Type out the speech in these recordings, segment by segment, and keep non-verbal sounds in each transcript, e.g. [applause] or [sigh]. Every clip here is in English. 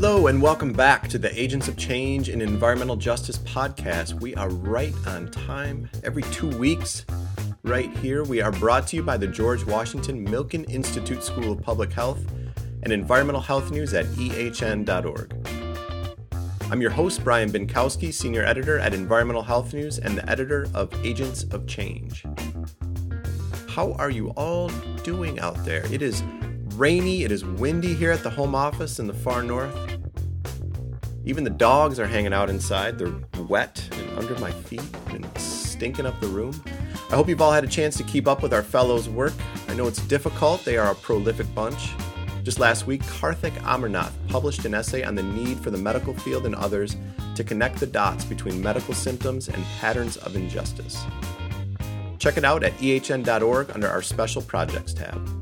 Hello, and welcome back to the Agents of Change and Environmental Justice podcast. We are right on time every two weeks. Right here, we are brought to you by the George Washington Milken Institute School of Public Health and Environmental Health News at ehn.org. I'm your host, Brian Bienkowski, Senior Editor at Environmental Health News and the editor of Agents of Change. How are you all doing out there? It is rainy, it is windy here at the home office in the far north. Even the dogs are hanging out inside. They're wet and under my feet and stinking up the room. I hope you've all had a chance to keep up with our fellows' work. I know it's difficult, they are a prolific bunch. Just last week, Karthik Amarnath published an essay on the need for the medical field and others to connect the dots between medical symptoms and patterns of injustice. Check it out at ehn.org under our Special Projects tab.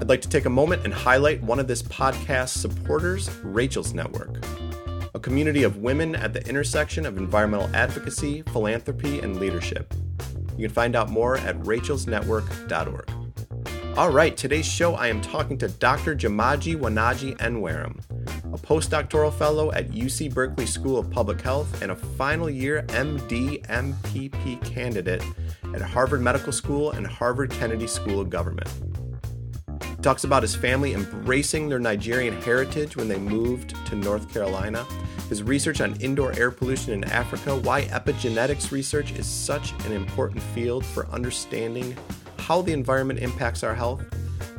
I'd like to take a moment and highlight one of this podcast's supporters, Rachel's Network, a community of women at the intersection of environmental advocacy, philanthropy, and leadership. You can find out more at rachelsnetwork.org. All right, today's show I am talking to Dr. Jamaji Nwanaji Enwerem, a postdoctoral fellow at UC Berkeley School of Public Health and a final year MD MPP candidate at Harvard Medical School and Harvard Kennedy School of Government talks about his family embracing their Nigerian heritage when they moved to North Carolina, his research on indoor air pollution in Africa, why epigenetics research is such an important field for understanding how the environment impacts our health,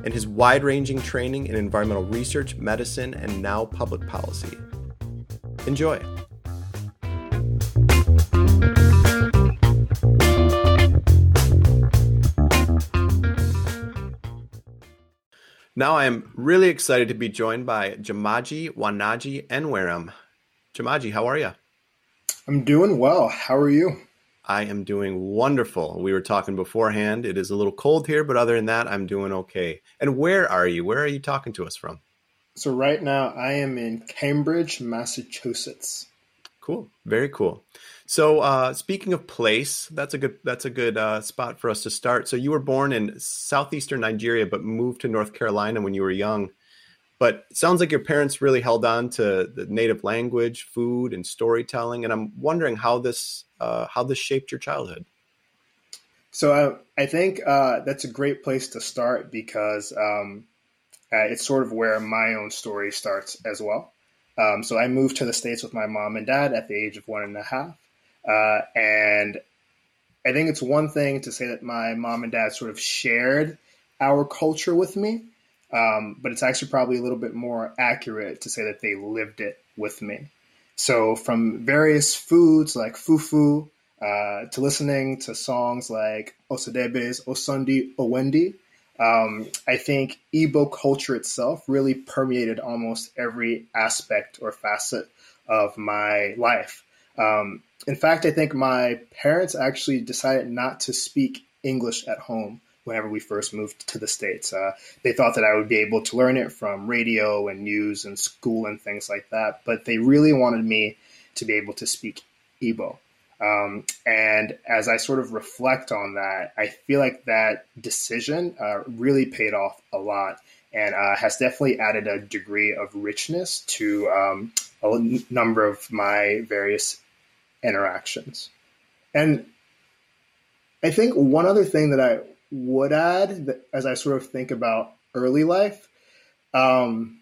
and his wide ranging training in environmental research, medicine, and now public policy. Enjoy. Now I am really excited to be joined by Jamaji Nwanaji Enwerem. Jamaji, how are you? I'm doing well. How are you? I am doing wonderful. We were talking beforehand. It is a little cold here, but other than that, I'm doing okay. And where are you? Where are you talking to us from? So, right now, I am in Cambridge, Massachusetts. Cool. Very cool. So uh, speaking of place, that's a good that's a good uh, spot for us to start. So you were born in southeastern Nigeria, but moved to North Carolina when you were young. But it sounds like your parents really held on to the native language, food, and storytelling. And I'm wondering how this uh, how this shaped your childhood. So I, uh, I think uh, that's a great place to start because um, uh, it's sort of where my own story starts as well. Um, so I moved to the states with my mom and dad at the age of one and a half. Uh, and I think it's one thing to say that my mom and dad sort of shared our culture with me, um, but it's actually probably a little bit more accurate to say that they lived it with me. So from various foods like fufu uh, to listening to songs like Osadebe's Osondi Owendi, um, I think Igbo culture itself really permeated almost every aspect or facet of my life. Um, in fact, I think my parents actually decided not to speak English at home whenever we first moved to the States. Uh, they thought that I would be able to learn it from radio and news and school and things like that, but they really wanted me to be able to speak Igbo. Um, and as I sort of reflect on that, I feel like that decision uh, really paid off a lot and uh, has definitely added a degree of richness to um, a number of my various interactions. And I think one other thing that I would add as I sort of think about early life, um,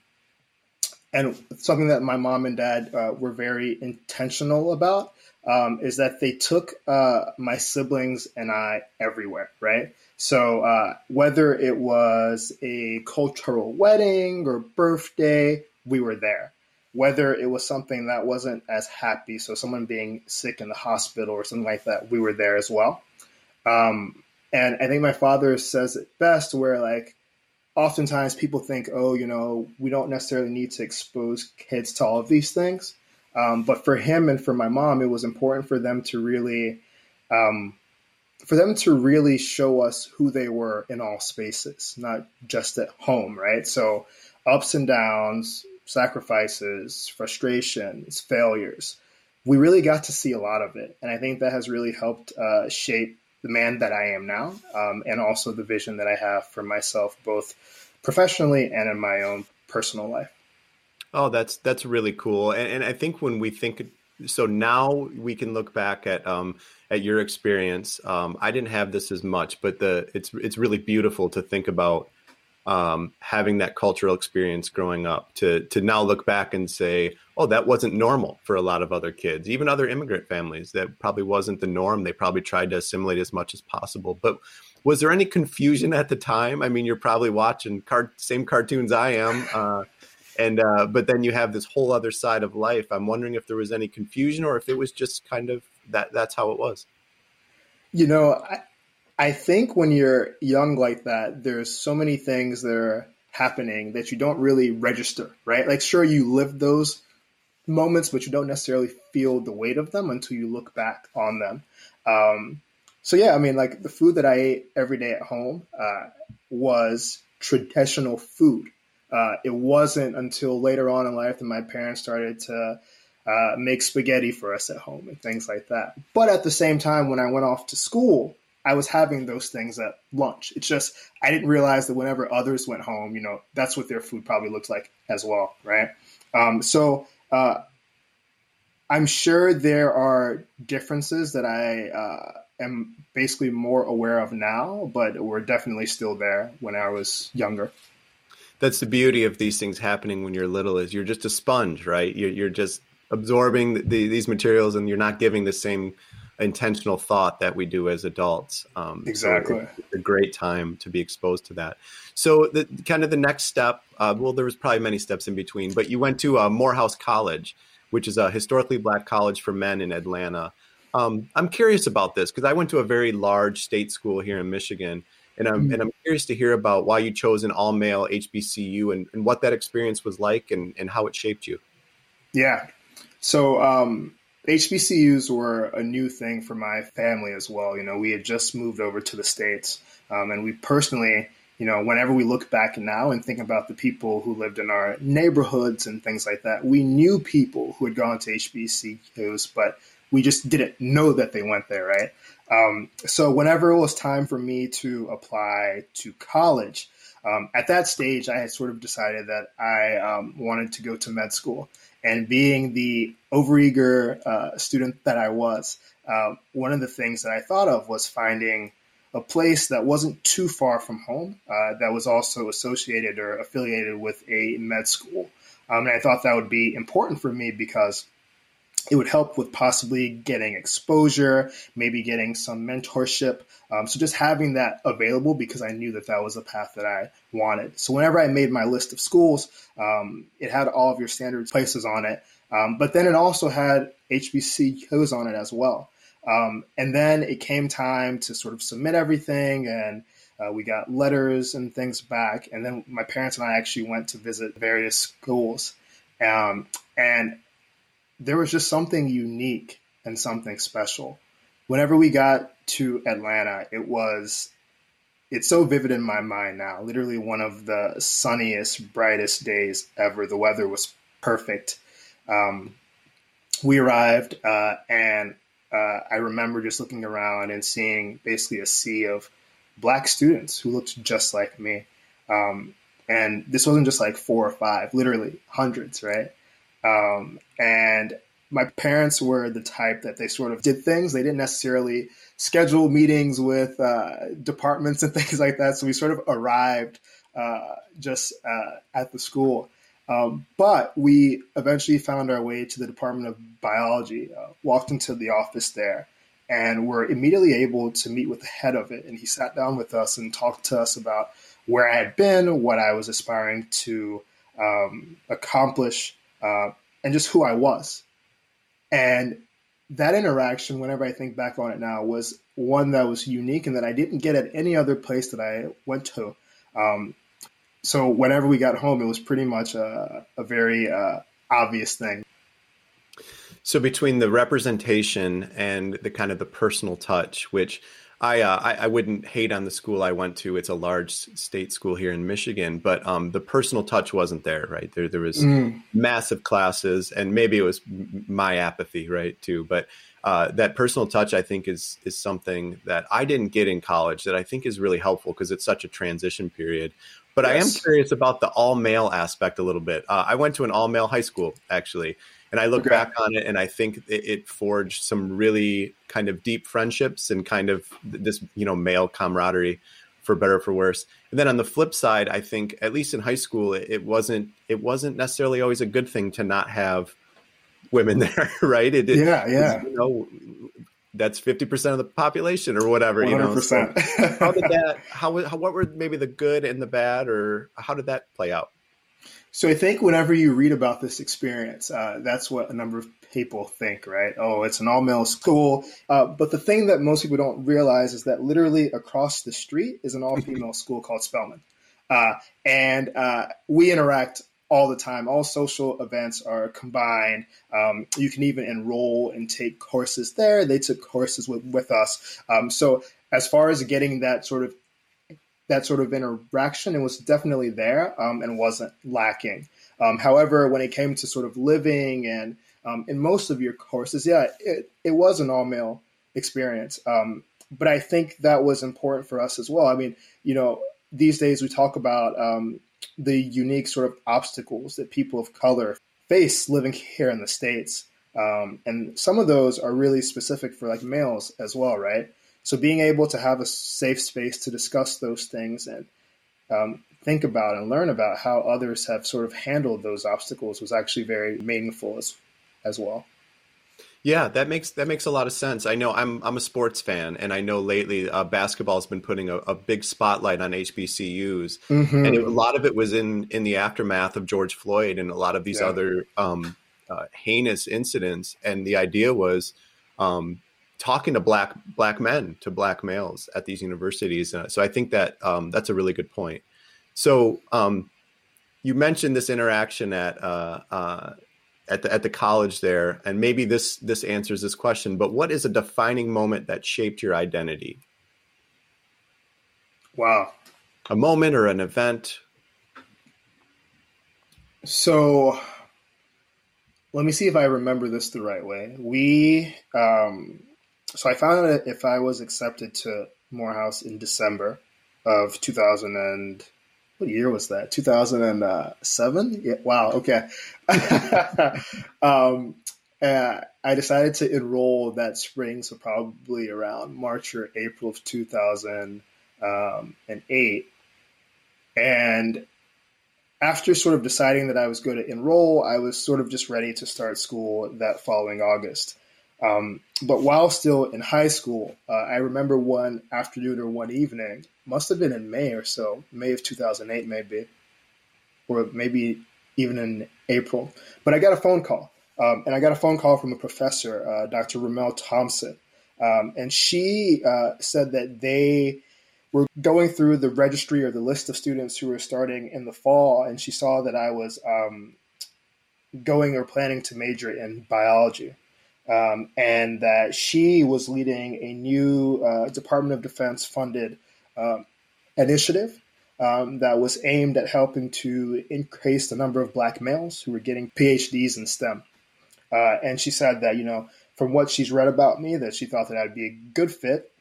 and something that my mom and dad uh, were very intentional about um, is that they took uh, my siblings and I everywhere, right? So uh, whether it was a cultural wedding or birthday, we were there whether it was something that wasn't as happy, so someone being sick in the hospital or something like that, we were there as well. Um, and I think my father says it best where like oftentimes people think, oh, you know, we don't necessarily need to expose kids to all of these things. Um, but for him and for my mom, it was important for them to really, um, for them to really show us who they were in all spaces, not just at home, right? So ups and downs, sacrifices, frustrations, failures. We really got to see a lot of it. And I think that has really helped uh, shape the man that I am now um, and also the vision that I have for myself, both professionally and in my own personal life. Oh, that's that's really cool. And, and I think when we think so now we can look back at um, at your experience. Um, I didn't have this as much, but the it's it's really beautiful to think about um, having that cultural experience growing up. To to now look back and say, oh, that wasn't normal for a lot of other kids, even other immigrant families. That probably wasn't the norm. They probably tried to assimilate as much as possible. But was there any confusion at the time? I mean, you're probably watching car- same cartoons I am. Uh, and uh, but then you have this whole other side of life. I'm wondering if there was any confusion or if it was just kind of that that's how it was. You know, I, I think when you're young like that, there's so many things that are happening that you don't really register, right? Like, sure, you live those moments, but you don't necessarily feel the weight of them until you look back on them. Um, so yeah, I mean, like the food that I ate every day at home uh, was traditional food. Uh, it wasn't until later on in life that my parents started to uh, make spaghetti for us at home and things like that. But at the same time, when I went off to school, I was having those things at lunch. It's just I didn't realize that whenever others went home, you know, that's what their food probably looked like as well, right? Um, so uh, I'm sure there are differences that I uh, am basically more aware of now, but we're definitely still there when I was younger that's the beauty of these things happening when you're little is you're just a sponge right you're, you're just absorbing the, these materials and you're not giving the same intentional thought that we do as adults um, exactly so it's a great time to be exposed to that so the kind of the next step uh, well there was probably many steps in between but you went to uh, morehouse college which is a historically black college for men in atlanta um, i'm curious about this because i went to a very large state school here in michigan and I'm mm-hmm. and I'm curious to hear about why you chose an all male HBCU and, and what that experience was like and, and how it shaped you. Yeah. So um, HBCUs were a new thing for my family as well. You know, we had just moved over to the States. Um, and we personally, you know, whenever we look back now and think about the people who lived in our neighborhoods and things like that, we knew people who had gone to HBCUs, but we just didn't know that they went there, right? Um, so whenever it was time for me to apply to college, um, at that stage, I had sort of decided that I um, wanted to go to med school. And being the overeager uh, student that I was, uh, one of the things that I thought of was finding a place that wasn't too far from home, uh, that was also associated or affiliated with a med school. Um, and I thought that would be important for me because it would help with possibly getting exposure, maybe getting some mentorship. Um, so just having that available because I knew that that was the path that I wanted. So whenever I made my list of schools, um, it had all of your standard places on it, um, but then it also had HBCUs on it as well. Um, and then it came time to sort of submit everything and uh, we got letters and things back. And then my parents and I actually went to visit various schools. Um, and there was just something unique and something special. Whenever we got to Atlanta, it was it's so vivid in my mind now. Literally one of the sunniest, brightest days ever. The weather was perfect. Um, we arrived, uh, and uh, I remember just looking around and seeing basically a sea of black students who looked just like me. Um, and this wasn't just like four or five, literally hundreds, right? Um, and my parents were the type that they sort of did things. They didn't necessarily schedule meetings with uh, departments and [laughs] things like that. So we sort of arrived uh, just uh, at the school. Um, but we eventually found our way to the Department of Biology, uh, walked into the office there, and were immediately able to meet with the head of it. And he sat down with us and talked to us about where I had been, what I was aspiring to um, accomplish uh, and just who I was. And that interaction, whenever I think back on it now, was one that was unique and that I didn't get at any other place that I went to. Um, so whenever we got home, it was pretty much a, a very uh, obvious thing. So between the representation and the kind of the personal touch, which I, uh, I, I wouldn't hate on the school I went to. It's a large state school here in Michigan, but um, the personal touch wasn't there. Right there, there was mm. massive classes, and maybe it was my apathy, right, too. But uh, that personal touch I think is is something that I didn't get in college that I think is really helpful because it's such a transition period. But yes. I am curious about the all male aspect a little bit. Uh, I went to an all male high school actually, and I look okay. back on it and I think it, it, forged some really kind of deep friendships and kind of this you know male camaraderie for better for worse. And then on the flip side, I think at least in high school, it, it wasn't it wasn't necessarily always a good thing to not have women [laughs] there, right? It, yeah, yeah. You know, that's 50% of the population or whatever, 100%. you know. So how did [laughs] that how, how what were maybe the good and the bad or how did that play out? So I think whenever you read about this experience, uh, that's what a number of people think, right? Oh, it's an all male school. Uh, but the thing that most people don't realize is that literally across the street is an all female [laughs] school called Spelman. Uh, and uh, we interact all the time. All social events are combined. Um, you can even enroll and take courses there. They took courses with, with us. Um, so as far as getting that sort of that sort of interaction, it was definitely there um, and wasn't lacking. Um, however, when it came to sort of living and um, in most of your courses, yeah, it, it was an all male experience. Um, but I think that was important for us as well. I mean, you know, these days we talk about the unique sort of obstacles that people of color face living here in the states. Um, and some of those are really specific for like males as well, right? So being able to have a safe space to discuss those things and um, think about and learn about how others have sort of handled those obstacles was actually very meaningful as, as well. Yeah, that makes that makes a lot of sense. I know I'm I'm a sports fan, and I know lately uh, basketball has been putting a, a, big spotlight on HBCUs, mm-hmm. and it, a lot of it was in in the aftermath of George Floyd and a lot of these yeah. other um, uh, heinous incidents. And the idea was um, talking to black black men, to black males at these universities. Uh, so I think that um, that's a really good point. So um, you mentioned this interaction at uh, uh, at the at the college there, and maybe this this answers this question. But what is a defining moment that shaped your identity? Wow, a moment or an event. So, let me see if I remember this the right way. We, um, so I found out if I was accepted to Morehouse in December of 2000 and what year was that? 2007? Yeah, wow. Okay. [laughs] um, uh, I decided to enroll that spring, so probably around March or April of 2008. And after sort of deciding that I was going to enroll, I was sort of just ready to start school that following August. Um, but while still in high school, uh, I remember one afternoon or one evening, must have been in May or so, May of 2008, maybe, or maybe even in April. But I got a phone call, um, and I got a phone call from a professor, uh, Dr. Ramel Thompson, um, and she uh, said that they were going through the registry or the list of students who were starting in the fall, and she saw that I was um, going or planning to major in biology um, and that she was leading a new uh, Department of Defense funded um, initiative um, that was aimed at helping to increase the number of black males who were getting PhDs in STEM. Uh, and she said that, you know, from what she's read about me, that she thought that I'd be a good fit,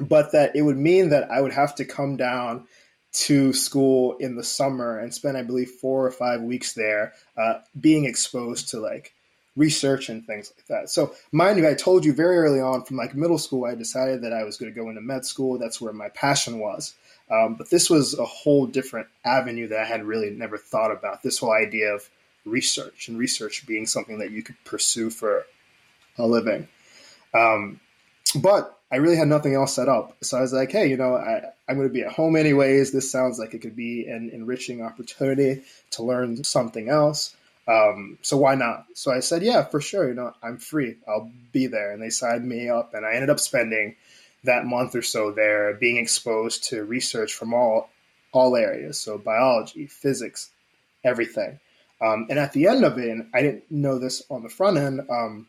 but that it would mean that I would have to come down to school in the summer and spend, I believe, four or five weeks there, uh, being exposed to like research and things like that. So, mind you, I told you very early on from like middle school, I decided that I was going to go into med school. That's where my passion was. Um, but this was a whole different avenue that I had really never thought about. This whole idea of research and research being something that you could pursue for a living. Um, but I really had nothing else set up. So I was like, hey, you know, I, I'm going to be at home anyways. This sounds like it could be an enriching opportunity to learn something else. Um, so why not? So I said, yeah, for sure. You know, I'm free. I'll be there. And they signed me up, and I ended up spending that month or so there, being exposed to research from all all areas. So biology, physics, everything. Um, and at the end of it, I didn't know this on the front end. Um,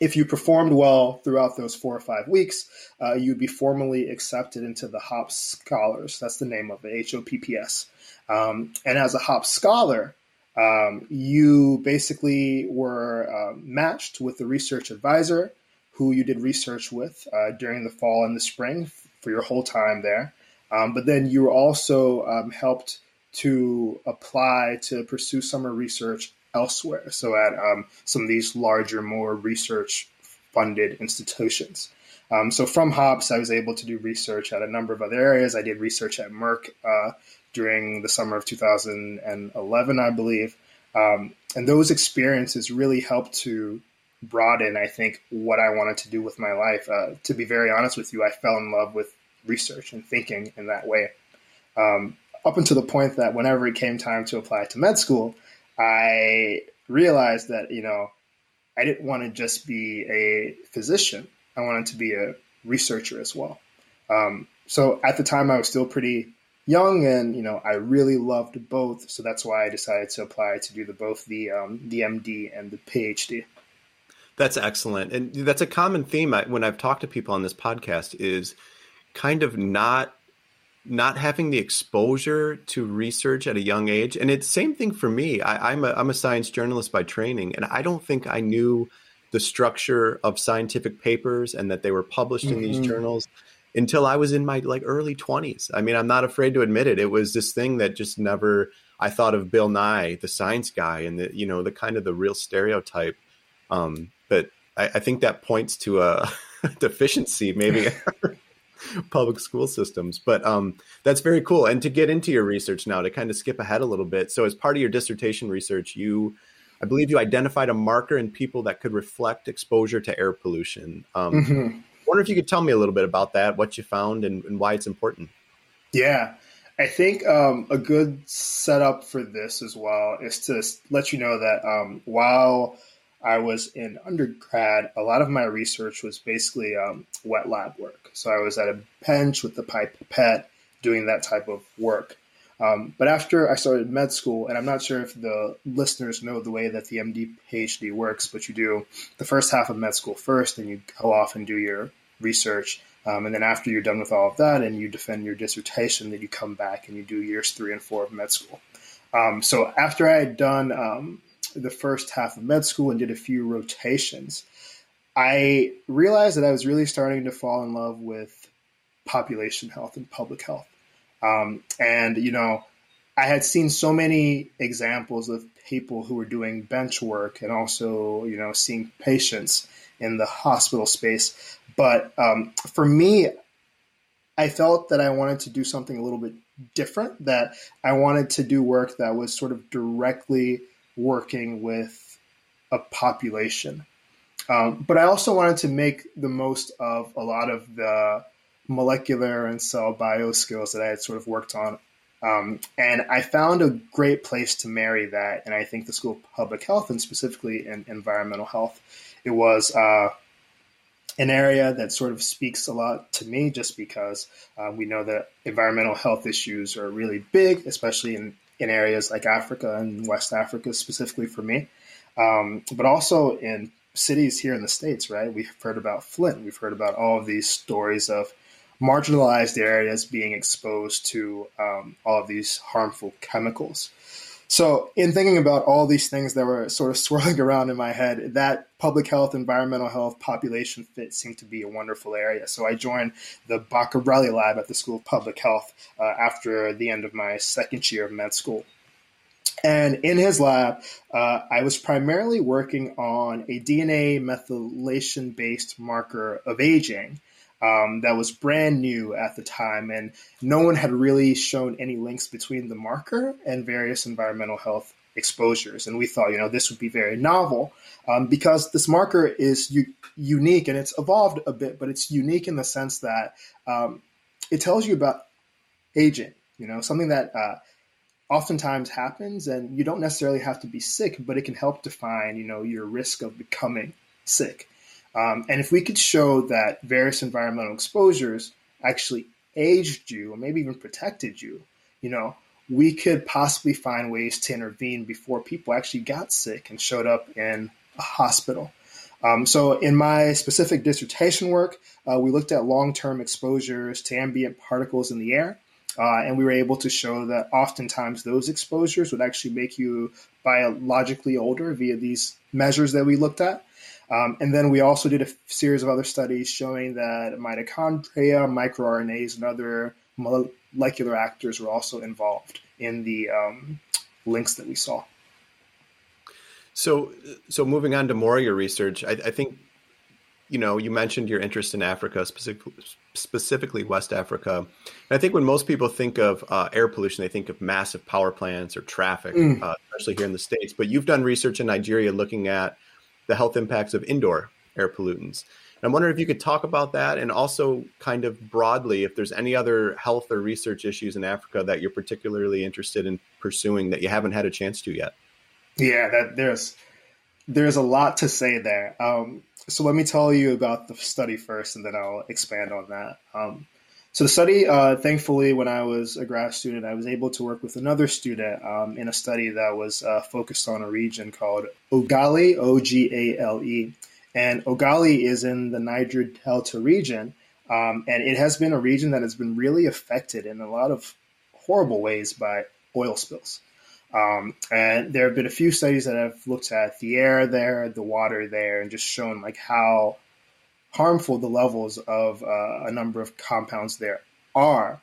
if you performed well throughout those four or five weeks, uh, you'd be formally accepted into the HOPPS Scholars. That's the name of it, H O P P S. Um, and as a HOPPS Scholar, um, you basically were uh, matched with the research advisor who you did research with uh, during the fall and the spring for your whole time there. Um, but then you were also um, helped to apply to pursue summer research elsewhere. So at um, some of these larger, more research funded institutions. Um, so from HOPPS, I was able to do research at a number of other areas. I did research at Merck uh, during the summer of 2011, I believe. Um, and those experiences really helped to broaden, I think, what I wanted to do with my life. Uh, to be very honest with you, I fell in love with research and thinking in that way. Um, up until the point that whenever it came time to apply to med school, I realized that, you know, I didn't want to just be a physician. I wanted to be a researcher as well. Um, so at the time, I was still pretty young, and you know, I really loved both. So that's why I decided to apply to do the both the um, the MD and the PhD. That's excellent, and that's a common theme I, when I've talked to people on this podcast is kind of not not having the exposure to research at a young age. And it's same thing for me. I, am a I'm a science journalist by training, and I don't think I knew the structure of scientific papers and that they were published mm-hmm. in these mm-hmm. journals until I was in my like early 20s. I mean, I'm not afraid to admit it. It was this thing that just never I thought of Bill Nye, the science guy, and the you know the kind of the real stereotype. Um, but I, I think that points to a [laughs] deficiency, maybe. [laughs] public school systems but um, that's very cool and to get into your research now to kind of skip ahead a little bit so as part of your dissertation research you i believe you identified a marker in people that could reflect exposure to air pollution um, mm-hmm wonder if you could tell me a little bit about that, what you found, and, and why it's important. Yeah, I think um, a good setup for this as well is to let you know that um, while I was in undergrad, a lot of my research was basically um, wet lab work. So I was at a bench with the pipette doing that type of work. Um, but after I started med school, and I'm not sure if the listeners know the way that the MD PhD works, but you do the first half of med school first, then you go off and do your research. Um, and then after you're done with all of that and you defend your dissertation, then you come back and you do years three and four of med school. Um, so after I had done um, the first half of med school and did a few rotations, I realized that I was really starting to fall in love with population health and public health. Um, and, you know, I had seen so many examples of people who were doing bench work and also, you know, seeing patients in the hospital space. But um, for me, I felt that I wanted to do something a little bit different, that I wanted to do work that was sort of directly working with a population. Um, but I also wanted to make the most of a lot of the molecular and cell bio skills that I had sort of worked on. Um, and I found a great place to marry that. And I think the School of Public Health, and specifically in environmental health, it was uh, an area that sort of speaks a lot to me just because uh, we know that environmental health issues are really big, especially in, in areas like Africa and West Africa, specifically for me, um, but also in cities here in the States, right? We've heard about Flint. We've heard about all of these stories of marginalized areas being exposed to um, all of these harmful chemicals. So, in thinking about all these things that were sort of [laughs] swirling around in my head, that public health, environmental health, population fit seemed to be a wonderful area. So, I joined the Baccarelli Lab at the School of Public Health uh, after the end of my second year of med school. And in his lab, uh, I was primarily working on a DNA methylation based marker of aging um, that was brand new at the time, and no one had really shown any links between the marker and various environmental health exposures. And we thought, you know, this would be very novel um, because this marker is u- unique and it's evolved a bit, but it's unique in the sense that um, it tells you about aging, you know, something that uh, oftentimes happens and you don't necessarily have to be sick, but it can help define, you know, your risk of becoming sick. Um, and if we could show that various environmental exposures actually aged you or maybe even protected you, you know, we could possibly find ways to intervene before people actually got sick and showed up in a hospital. Um, so, in my specific dissertation work, uh, we looked at long term exposures to ambient particles in the air. Uh, and we were able to show that oftentimes those exposures would actually make you biologically older via these measures that we looked at. Um, and then we also did a series of other studies showing that mitochondria, microRNAs, and other molecular actors were also involved in the um, links that we saw. So, so moving on to more of your research, I, I think, you know, you mentioned your interest in Africa, specifically, specifically West Africa. And I think when most people think of uh, air pollution, they think of massive power plants or traffic, mm. uh, especially here in the states. But you've done research in Nigeria looking at the health impacts of indoor air pollutants. And I'm wondering if you could talk about that, and also kind of broadly, if there's any other health or research issues in Africa that you're particularly interested in pursuing that you haven't had a chance to yet. Yeah, that there's there's a lot to say there. Um, so let me tell you about the study first, and then I'll expand on that. Um, so the study, uh, thankfully, when I was a grad student, I was able to work with another student um, in a study that was uh, focused on a region called Ogale, O G A L E, and Ogale is in the Niger Delta region, um, and it has been a region that has been really affected in a lot of horrible ways by oil spills. Um, and there have been a few studies that have looked at the air there, the water there, and just shown like how harmful the levels of uh, a number of compounds there are.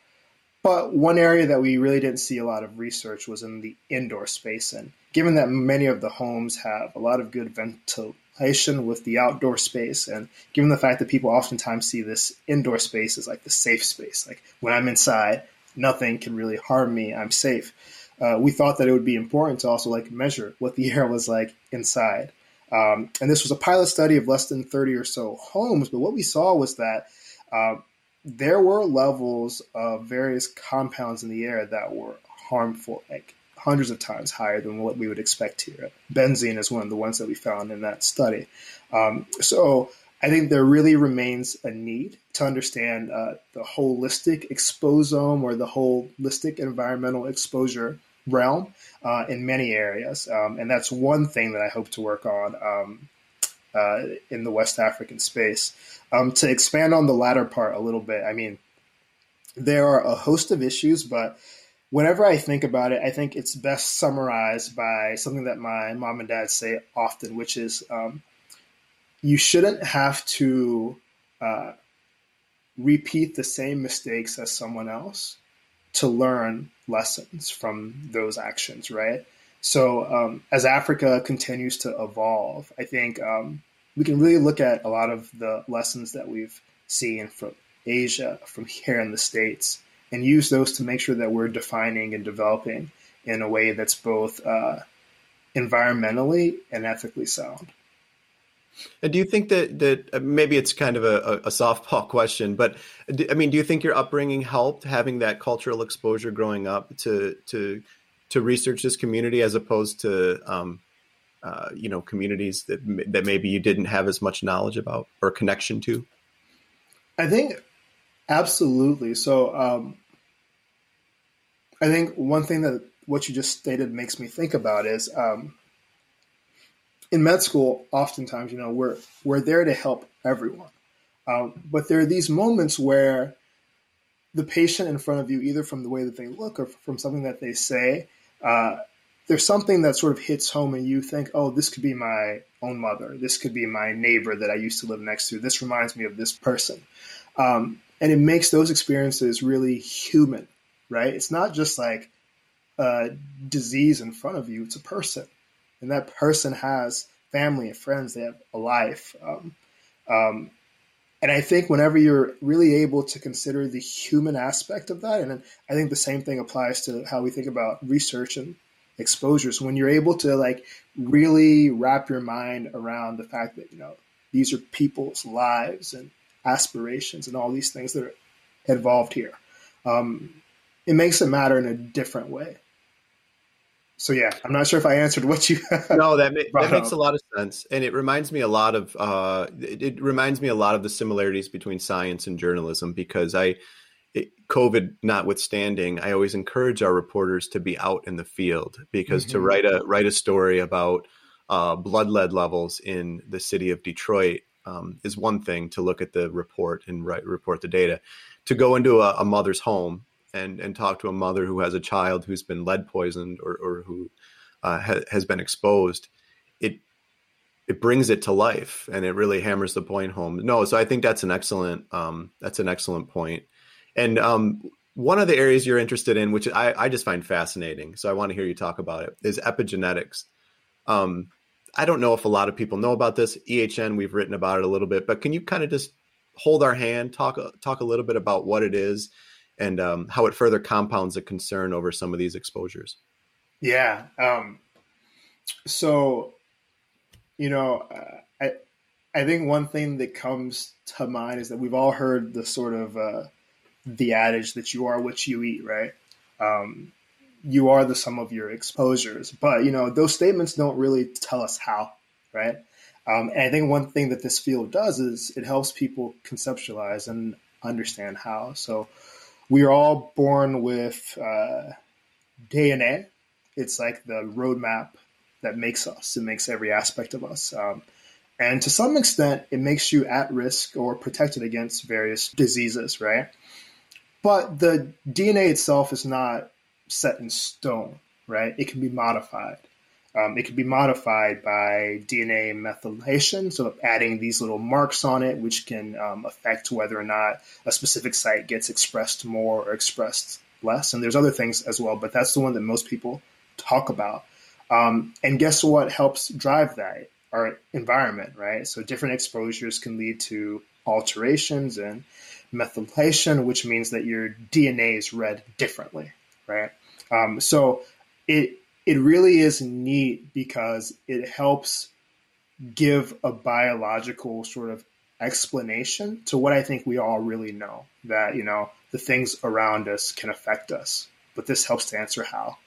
But one area that we really didn't see a lot of research was in the indoor space. And given that many of the homes have a lot of good ventilation with the outdoor space, and given the fact that people oftentimes see this indoor space as like the safe space, like when I'm inside, nothing can really harm me, I'm safe. Uh, we thought that it would be important to also like measure what the [laughs] air was like inside. Um, and this was a pilot study of less than 30 or so homes. But what we saw was that uh, there were levels of various compounds in the air that were harmful, like hundreds of times higher than what we would expect here. Benzene is one of the ones that we found in that study. Um, so I think there really remains a need to understand uh, the holistic exposome or the holistic environmental exposure realm uh, in many areas. Um, and that's one thing that I hope to work on um, uh, in the West African space. Um, to expand on the latter part a little bit, I mean, there are a host of issues, but whenever I think about it, I think it's best summarized by something that my mom and dad say often, which is um, you shouldn't have to uh, repeat the same mistakes as someone else to learn lessons from those actions, right? So um, as Africa continues to evolve, I think um, we can really look at a lot of the lessons that we've seen from Asia, from here in the States, and use those to make sure that we're defining and developing in a way that's both uh, environmentally and ethically sound. And do you think that that uh, maybe it's kind of a, a softball [laughs] question, but I mean, do you think your upbringing helped having that cultural exposure growing up to to to research this community as opposed to um, uh, you know communities that that maybe you didn't have as much knowledge about or connection to? I think absolutely. So um, I think one thing that what you just stated makes me think about is um, in med school, oftentimes, you know, we're we're there to help everyone, um, but there are these moments where the patient in front of you, either from the way that they look or from something that they say, uh, there's something that sort of hits home, and you think, "Oh, this could be my own mother. This could be my neighbor that I used to live next to. This reminds me of this person," um, and it makes those experiences really human, right? It's not just like a disease in front of you; it's a person and that person has family and friends, they have a life. Um, um, and I think whenever you're really able to consider the human aspect of that, and I think the same thing applies to how we think about research and exposures. When you're able to like really wrap your mind around the fact that you know these are people's lives and aspirations and all these things that are involved here, um, it makes it matter in a different way so yeah, I'm not sure if I answered what you. [laughs] no, that ma- that makes up. a lot of sense, and it reminds me a lot of uh, it, it, reminds me a lot of the similarities between science and journalism because I, it, COVID notwithstanding, I always encourage our reporters to be out in the field because mm-hmm. to write a write a story about uh, blood lead levels in the city of Detroit um, is one thing to look at the report and write report the data. To go into a, a mother's home and and talk to a mother who has a child who's been lead poisoned or, or who uh, ha, has been exposed, it it brings it to life and it really hammers the point home. No, so I think that's an excellent um, that's an excellent point. And um, one of the areas you're interested in, which I, I just find fascinating, so I want to hear you talk about it, is epigenetics. Um, I don't know if a lot of people know about this. EHN, we've written about it a little bit, but can you kind of just hold our hand, talk talk a little bit about what it is, and um, how it further compounds a concern over some of these exposures? Yeah. Um, so, you know, I I think one thing that comes to mind is that we've all heard the sort of uh, the adage that you are what you eat, right? Um, you are the sum of your exposures. But you know, those statements don't really tell us how, right? Um, and I think one thing that this field does is it helps people conceptualize and understand how. So we are all born with uh, DNA. It's like the roadmap that makes us. It makes every aspect of us. Um, and to some extent, it makes you at risk or protected against various diseases, right? But the DNA itself is not set in stone, right? It can be modified. Um, it can be modified by DNA methylation, so adding these little marks on it, which can um, affect whether or not a specific site gets expressed more or expressed less. And there's other things as well, but that's the one that most people talk about. Um, and guess what helps drive that? Our environment, right? So different exposures can lead to alterations in methylation, which means that your DNA is read differently, right? Um, so it it really is neat because it helps give a biological sort of explanation to what I think we all really know that you know the things around us can affect us, but this helps to answer how.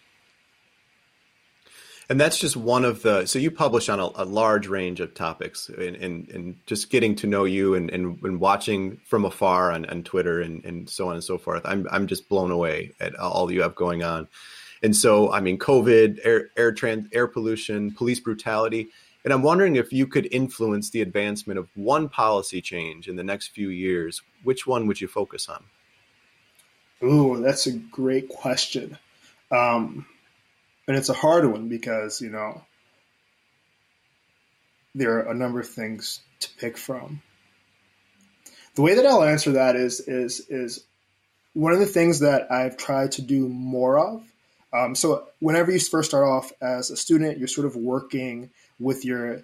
And that's just one of the. So you publish on a, a large range of topics, and, and, and, just getting to know you and, and, and watching from afar on, on Twitter and, and so on and so forth. I'm I'm just blown away at all you have going on. And so, I mean, COVID, air air trans, air pollution, police brutality, and I'm wondering if you could influence the advancement of one policy change in the next few years. Which one would you focus on? Ooh, that's a great question. Um, and it's a hard one because you know there are a number of things to pick from. The way that I'll answer that is is is one of the things that I've tried to do more of. Um, so whenever you first start off as a student, you're sort of working with your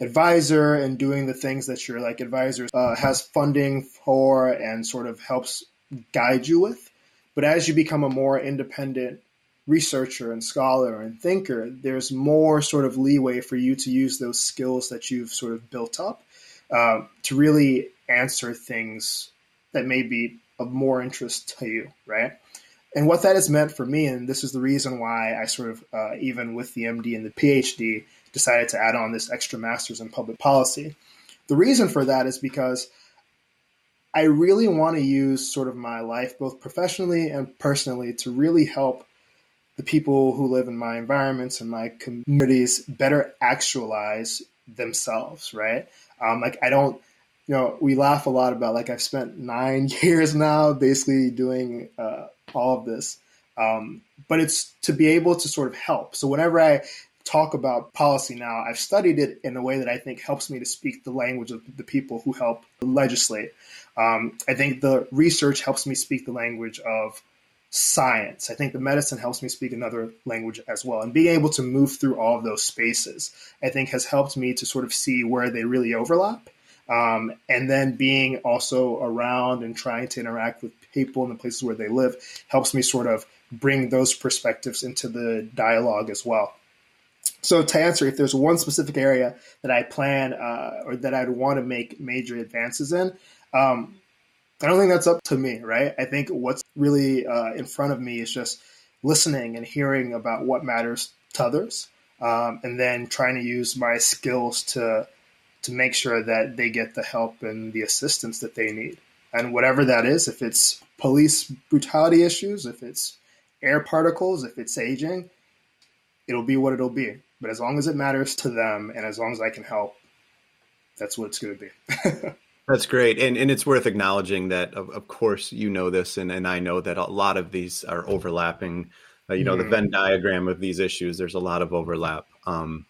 advisor and doing the things that your like advisor uh, has funding for and sort of helps guide you with. But as you become a more independent researcher and scholar and thinker, there's more sort of leeway for you to use those skills that you've sort of built up uh, to really answer things that may be of more interest to you, right? And what that has meant for me, and this is the reason why I sort of, uh, even with the MD and the PhD, decided to add on this extra master's in public policy. The reason for that is because I really want to use sort of my life, both professionally and personally, to really help the people who live in my environments and my communities better actualize themselves, right? Um, like I don't, you know, we laugh a lot about like I've spent nine [laughs] years now basically doing uh, all of this, um, but it's to be able to sort of help. So whenever I talk about policy now, I've studied it in a way that I think helps me to speak the language of the people who help legislate. Um, I think the research helps me speak the language of science. I think the medicine helps me speak another language as well. And being able to move through all of those spaces, I think, has helped me to sort of see where they really overlap. Um, and then being also around and trying to interact with people in the places where they live helps me sort of bring those perspectives into the dialogue as well. So to answer, if there's one specific area that I plan uh, or that I'd want to make major advances in, um, I don't think that's up to me, right? I think what's really uh, in front of me is just listening and hearing about what matters to others, um, and then trying to use my skills to to make sure that they get the help and the assistance that they need. And whatever that is, if it's police brutality issues, if it's air particles, if it's aging, it'll be what it'll be. But as long as it matters to them and as long as I can help, that's what it's going to be. [laughs] That's great. And, and it's worth acknowledging that, of, of course, you know this, and, and I know that a lot of these are overlapping. Uh, you know, mm. the Venn diagram of these issues, there's a lot of overlap. Um,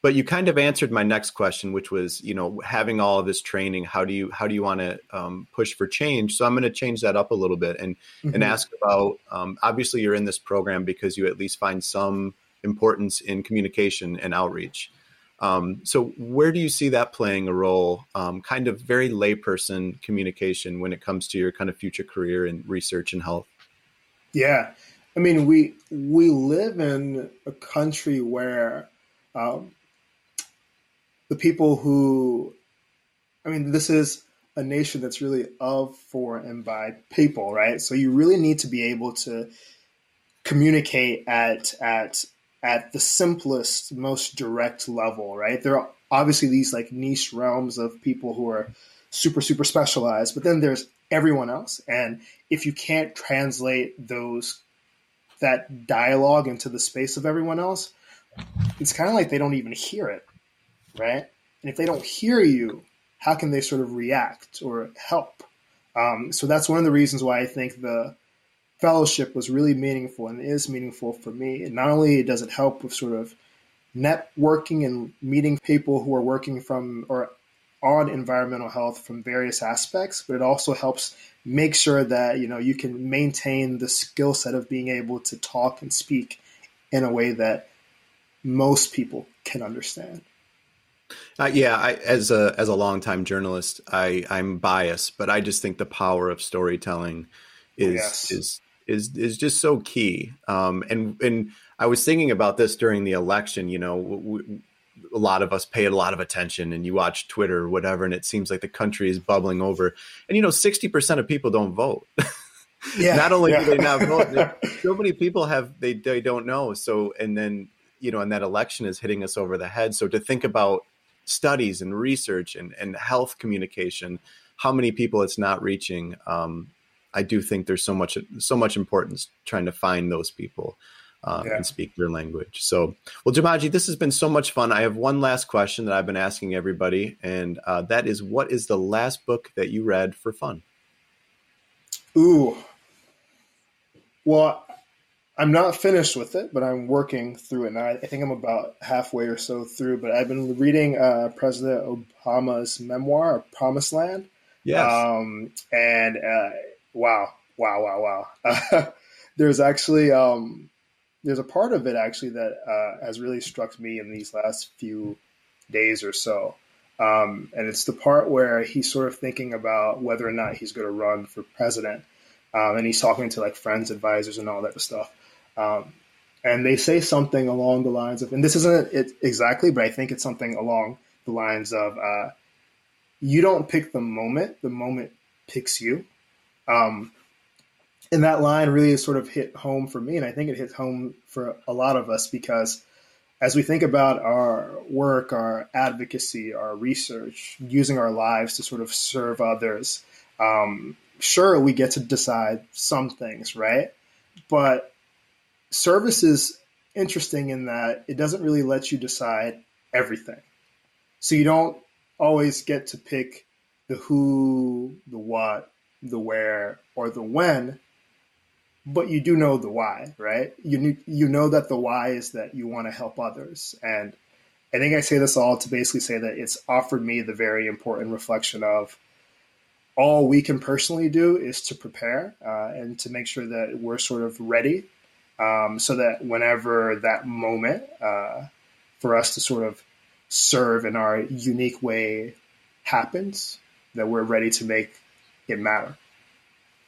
but you kind of answered my next question, which was, you know, having all of this training, how do you how do you want to um, push for change? So I'm going to change that up a little bit and mm-hmm. and ask about. Um, obviously, you're in this program because you at least find some importance in communication and outreach. Um, so where do you see that playing a role? Um, kind of very layperson communication when it comes to your kind of future career in research and health. Yeah, I mean we we live in a country where um, the people who, I mean, this is a nation that's really of, for, and by people, right? So you really need to be able to communicate at at at the simplest, most direct level, right? There are obviously these like niche realms of people who are super, super specialized, but then there's everyone else. And if you can't translate those that dialogue into the space of everyone else, it's kind of like they don't even hear it, right? And if they don't hear you, how can they sort of react or help? Um, so that's one of the reasons why I think the fellowship was really meaningful and is meaningful for me. And not only does it help with sort of networking and meeting people who are working from or on environmental health from various aspects, but it also helps make sure that you know you can maintain the skill set of being able to talk and speak in a way that most people can understand. Uh, yeah, I, as a as a longtime journalist, I I'm biased, but I just think the power of storytelling is yes. is is is just so key. Um, and and I was thinking about this during the election. You know, w- a lot of us paid a lot of attention, and you watch Twitter or whatever, and it seems like the country is bubbling over. And you know, sixty percent of people don't vote. [laughs] Yeah, not only yeah. do they not vote, [laughs] so many people have they they don't know. So and then you know, and that election is hitting us over the head. So to think about studies and research and, and health communication, how many people it's not reaching, um, I do think there's so much so much importance trying to find those people uh, yeah. and speak their language. So, well, Nwanaji, this has been so much fun. I have one last question that I've been asking everybody, and uh, that is, what is the last book that you read for fun? Ooh, well, I'm not finished with it, but I'm working through it now. I think I'm about halfway or so through. But I've been reading uh, President Obama's memoir, Promised Land. Yes. Um, and uh, wow, wow, wow, wow. [laughs] there's actually um, there's a part of it actually that uh, has really struck me in these last few days or so. Um, and it's the part where he's sort of thinking about whether or not he's going to run for president. Um, and he's talking to like friends, advisors, and all that stuff. Um, and they say something along the lines of, and this isn't it exactly, but I think it's something along the lines of, uh, you don't pick the moment, the moment picks you. Um, and that line really sort of hit home for me, and I think it hits home for a lot of us because as we think about our work, our advocacy, our research, using our lives to sort of serve others, um, sure, we get to decide some things, right? But service is interesting in that it doesn't really let you decide everything. So you don't always get to pick the who, the what, the where, or the when, but you do know the why, right? You you know that the why is that you want to help others, and I think I say this all to basically say that it's offered me the very important reflection of all we can personally do is to prepare uh, and to make sure that we're sort of ready, um, so that whenever that moment uh, for us to sort of serve in our unique way happens, that we're ready to make it matter.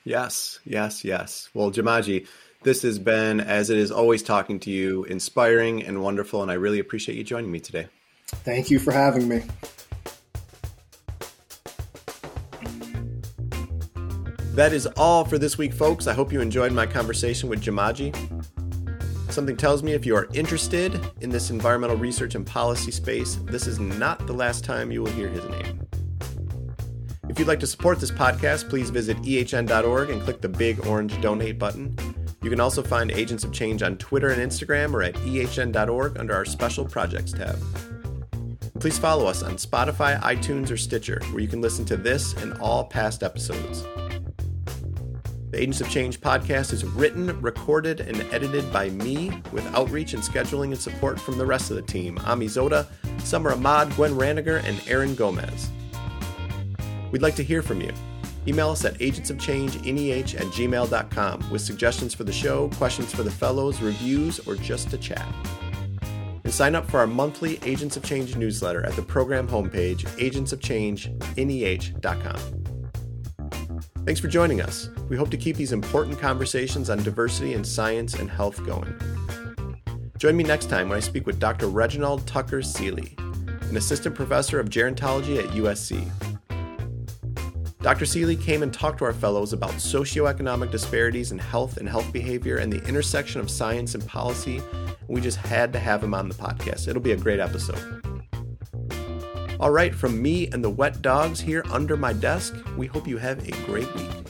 Yes, yes, yes. Well, Nwanaji, this has been, as it is always talking to you, inspiring and wonderful, and I really appreciate you joining me today. Thank you for having me. That is all for this week, folks. I hope you enjoyed my conversation with Nwanaji. Something tells me if you are interested in this environmental research and policy space, this is not the last time you will hear his name. If you'd like to support this podcast, please visit ehn.org and click the big orange donate button. You can also find Agents of Change on Twitter and Instagram or at ehn.org under our special projects tab. Please follow us on Spotify, iTunes, or Stitcher, where you can listen to this and all past episodes. The Agents of Change podcast is written, recorded, and edited by me with outreach and scheduling and support from the rest of the team Ami Zota, Summer Ahmad, Gwen Ranniger, and Aaron Gomez. We'd like to hear from you. Email us at agentsofchangeneh at gmail.com with suggestions for the show, questions for the fellows, reviews, or just to chat. And sign up for our monthly Agents of Change newsletter at the program homepage, agentsofchangeneh.com. Thanks for joining us. We hope to keep these important conversations on diversity in science and health going. Join me next time when I speak with Dr. Reginald Tucker Seeley, an assistant professor of gerontology at USC. Dr. Seeley came and talked to our fellows about socioeconomic disparities in health and health behavior and the intersection of science and policy. We just had to have him on the podcast. It'll be a great episode. All right, from me and the wet dogs here under my desk, we hope you have a great week.